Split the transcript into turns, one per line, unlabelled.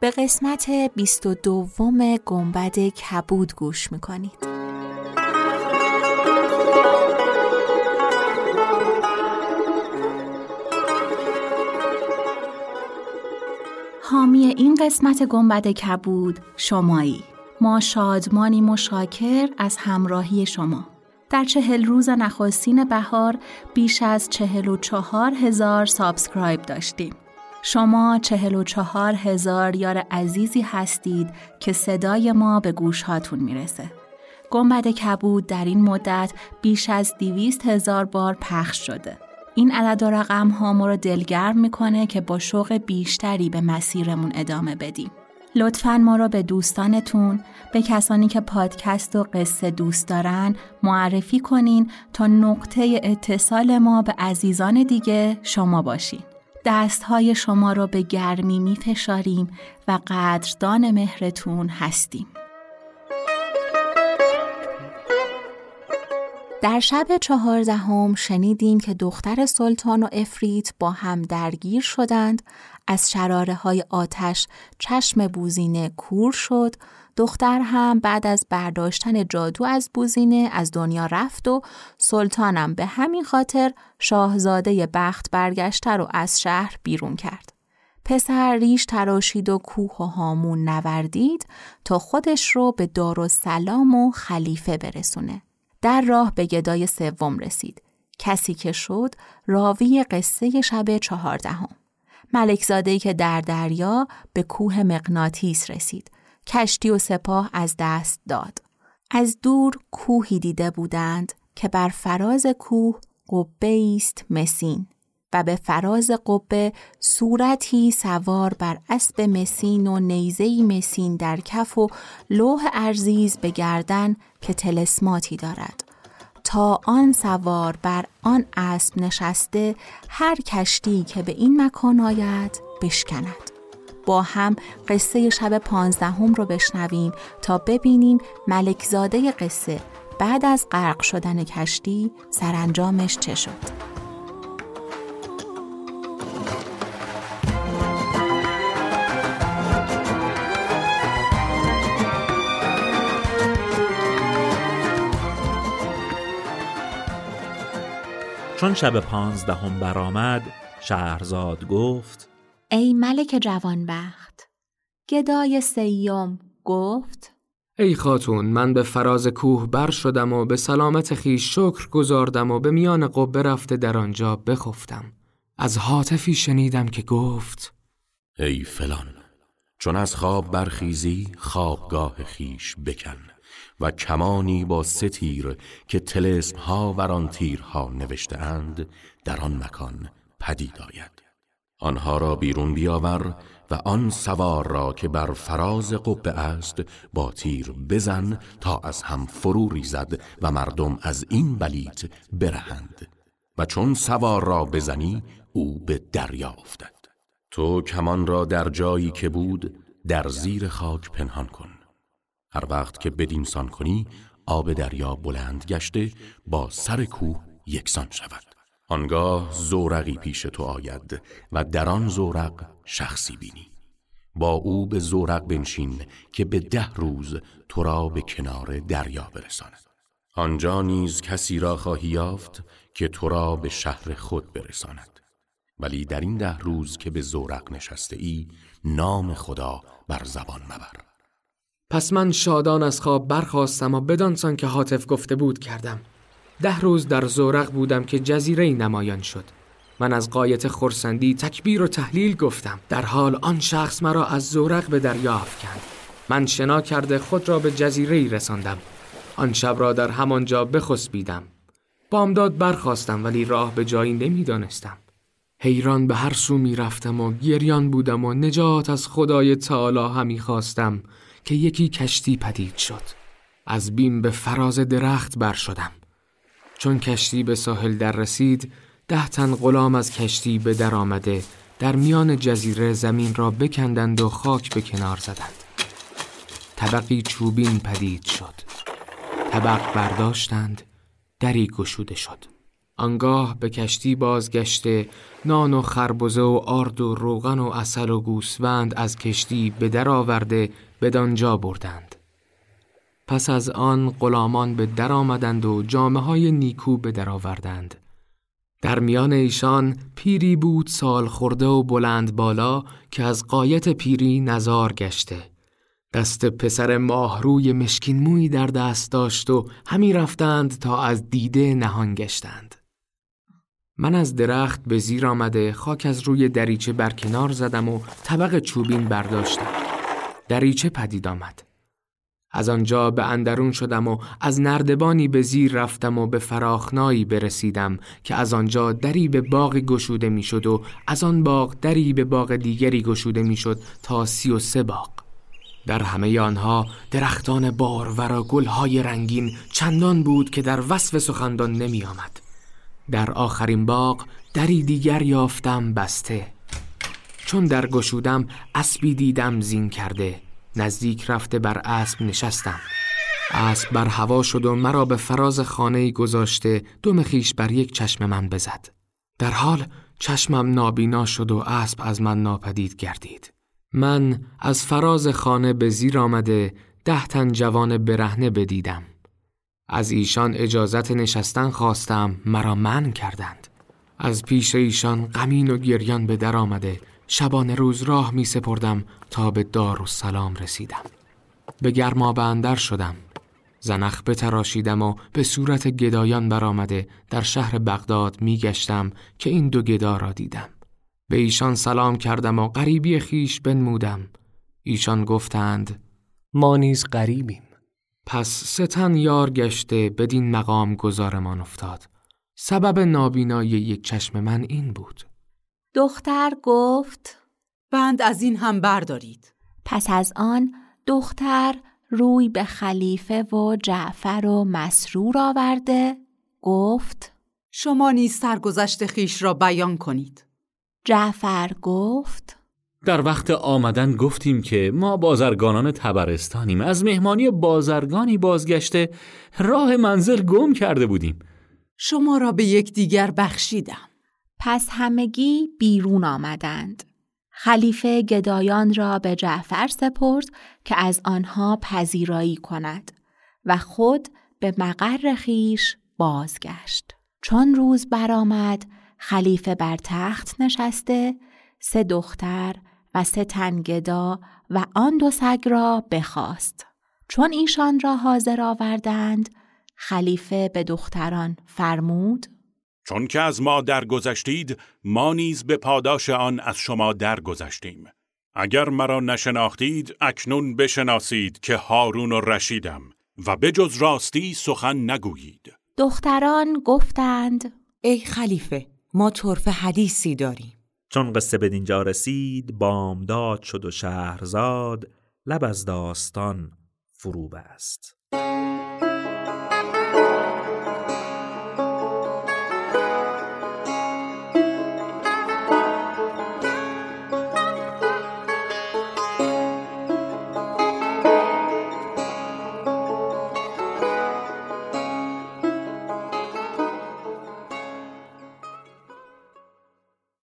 به قسمت 22 گنبد کبود گوش می‌کنید. حامی این قسمت گنبد کبود شمایی. ما شادمانی مشاکر از همراهی شما. در چهل روز نخستین بهار بیش از چهل و چهار هزار سابسکرایب داشتیم. شما چهل و چهار هزار یار عزیزی هستید که صدای ما به گوش هاتون می‌رسه. گنبد کبود در این مدت بیش از دیویست هزار بار پخش شده. این عدد و رقم ها ما رو دلگرم می‌کنه که با شوق بیشتری به مسیرمون ادامه بدیم. لطفا ما را به دوستانتون به کسانی که پادکست و قصه دوست دارن معرفی کنین تا نقطه اتصال ما به عزیزان دیگه شما باشین. دست های شما را به گرمی می فشاریم و قدردان مهرتون هستیم. در شب چهاردهم شنیدیم که دختر سلطان و افریت با هم درگیر شدند از شراره های آتش چشم بوزینه کور شد دختر هم بعد از برداشتن جادو از بوزینه از دنیا رفت و سلطانم به همین خاطر شاهزاده بخت برگشته رو از شهر بیرون کرد. پسر ریش تراشید و کوه و هامون نوردید تا خودش رو به دار و سلام و خلیفه برسونه. در راه به گدای سوم رسید. کسی که شد راوی قصه شب چهاردهم. ملکزادهی که در دریا به کوه مغناطیس رسید. کشتی و سپاه از دست داد. از دور کوهی دیده بودند که بر فراز کوه قبه است مسین و به فراز قبه صورتی سوار بر اسب مسین و نیزهی مسین در کف و لوح ارزیز به گردن که تلسماتی دارد. تا آن سوار بر آن اسب نشسته هر کشتی که به این مکان آید بشکند. با هم قصه شب پانزدهم رو بشنویم تا ببینیم ملکزاده قصه بعد از غرق شدن کشتی سرانجامش چه شد؟
چون شب پانزدهم برآمد شهرزاد گفت
ای ملک جوانبخت گدای سیوم گفت
ای خاتون من به فراز کوه بر شدم و به سلامت خیش شکر گذاردم و به میان قبه رفته در آنجا بخفتم. از حاطفی شنیدم که گفت
ای فلان چون از خواب برخیزی خوابگاه خیش بکن و کمانی با سه تیر که تلسم ها و آن تیرها نوشته اند در آن مکان پدید آید. آنها را بیرون بیاور و آن سوار را که بر فراز قبه است با تیر بزن تا از هم فرو ریزد و مردم از این بلیت برهند. و چون سوار را بزنی او به دریا افتد. تو کمان را در جایی که بود در زیر خاک پنهان کن. هر وقت که بدینسان کنی آب دریا بلند گشته با سر کوه یکسان شود. آنگاه زورقی پیش تو آید و در آن زورق شخصی بینی. با او به زورق بنشین که به ده روز تو را به کنار دریا برساند. آنجا نیز کسی را خواهی یافت که تو را به شهر خود برساند. ولی در این ده روز که به زورق نشسته ای نام خدا بر زبان مبر.
پس من شادان از خواب برخواستم و بدانسان که حاطف گفته بود کردم. ده روز در زورق بودم که جزیره نمایان شد. من از قایت خورسندی تکبیر و تحلیل گفتم. در حال آن شخص مرا از زورق به دریا افکند. من شنا کرده خود را به جزیره رساندم. آن شب را در همانجا بخسبیدم. بامداد برخواستم ولی راه به جایی نمی‌دانستم. حیران به هر سو می رفتم و گریان بودم و نجات از خدای تعالی همی خواستم که یکی کشتی پدید شد. از بیم به فراز درخت بر شدم چون کشتی به ساحل در رسید ده تن غلام از کشتی به در آمده در میان جزیره زمین را بکندند و خاک به کنار زدند. طبقی چوبین پدید شد. طبق برداشتند دری گشوده شد. آنگاه به کشتی بازگشته نان و خربزه و آرد و روغن و اصل و گوسفند از کشتی به در آورده بدانجا بردند. پس از آن غلامان به در آمدند و جامعه های نیکو به در آوردند. در میان ایشان پیری بود سال خورده و بلند بالا که از قایت پیری نزار گشته. دست پسر ماهروی مشکین موی در دست داشت و همی رفتند تا از دیده نهان گشتند. من از درخت به زیر آمده خاک از روی دریچه برکنار زدم و طبق چوبین برداشتم. دریچه پدید آمد. از آنجا به اندرون شدم و از نردبانی به زیر رفتم و به فراخنایی برسیدم که از آنجا دری به باغ گشوده می‌شد و از آن باغ دری به باغ دیگری گشوده می‌شد تا سی و سه باغ. در همه آنها درختان بارور و گلهای رنگین چندان بود که در وصف سخندان نمی آمد. در آخرین باغ دری دیگر یافتم بسته. چون در گشودم اسبی دیدم زین کرده. نزدیک رفته بر اسب نشستم. اسب بر هوا شد و مرا به فراز خانه گذاشته دم خیش بر یک چشم من بزد. در حال چشمم نابینا شد و اسب از من ناپدید گردید. من از فراز خانه به زیر آمده ده تن جوان برهنه بدیدم. از ایشان اجازت نشستن خواستم مرا من کردند. از پیش ایشان غمین و گریان به در آمده. شبانه روز راه می سپردم تا به دار و سلام رسیدم. به گرما بندر شدم. زنخ بتراشیدم و به صورت گدایان برآمده در شهر بغداد می گشتم که این دو گدا را دیدم. به ایشان سلام کردم و غریبی خیش بنمودم. ایشان گفتند
ما نیز غریبیم.
پس ستن یار گشته بدین مقام گذارمان افتاد. سبب نابینایی یک چشم من این بود.
دختر گفت
بند از این هم بردارید.
پس از آن دختر روی به خلیفه و جعفر و مسرور آورده گفت
شما نیز سرگذشت خیش را بیان کنید.
جعفر گفت
در وقت آمدن گفتیم که ما بازرگانان تبرستانیم. از مهمانی بازرگانی بازگشته راه منزل گم کرده بودیم.
شما را به یکدیگر بخشیدم.
پس همگی بیرون آمدند. خلیفه گدایان را به جعفر سپرد که از آنها پذیرایی کند و خود به مقر خیش بازگشت. چون روز برآمد خلیفه بر تخت نشسته سه دختر و سه تنگدا و آن دو سگ را بخواست. چون ایشان را حاضر آوردند خلیفه به دختران فرمود
چون که از ما درگذشتید ما نیز به پاداش آن از شما درگذشتیم. اگر مرا نشناختید اکنون بشناسید که هارون و رشیدم و به جز راستی سخن نگویید.
دختران گفتند
ای خلیفه ما طرف حدیثی داریم.
چون قصه به دینجا رسید بامداد شد و شهرزاد لب از داستان فرو بست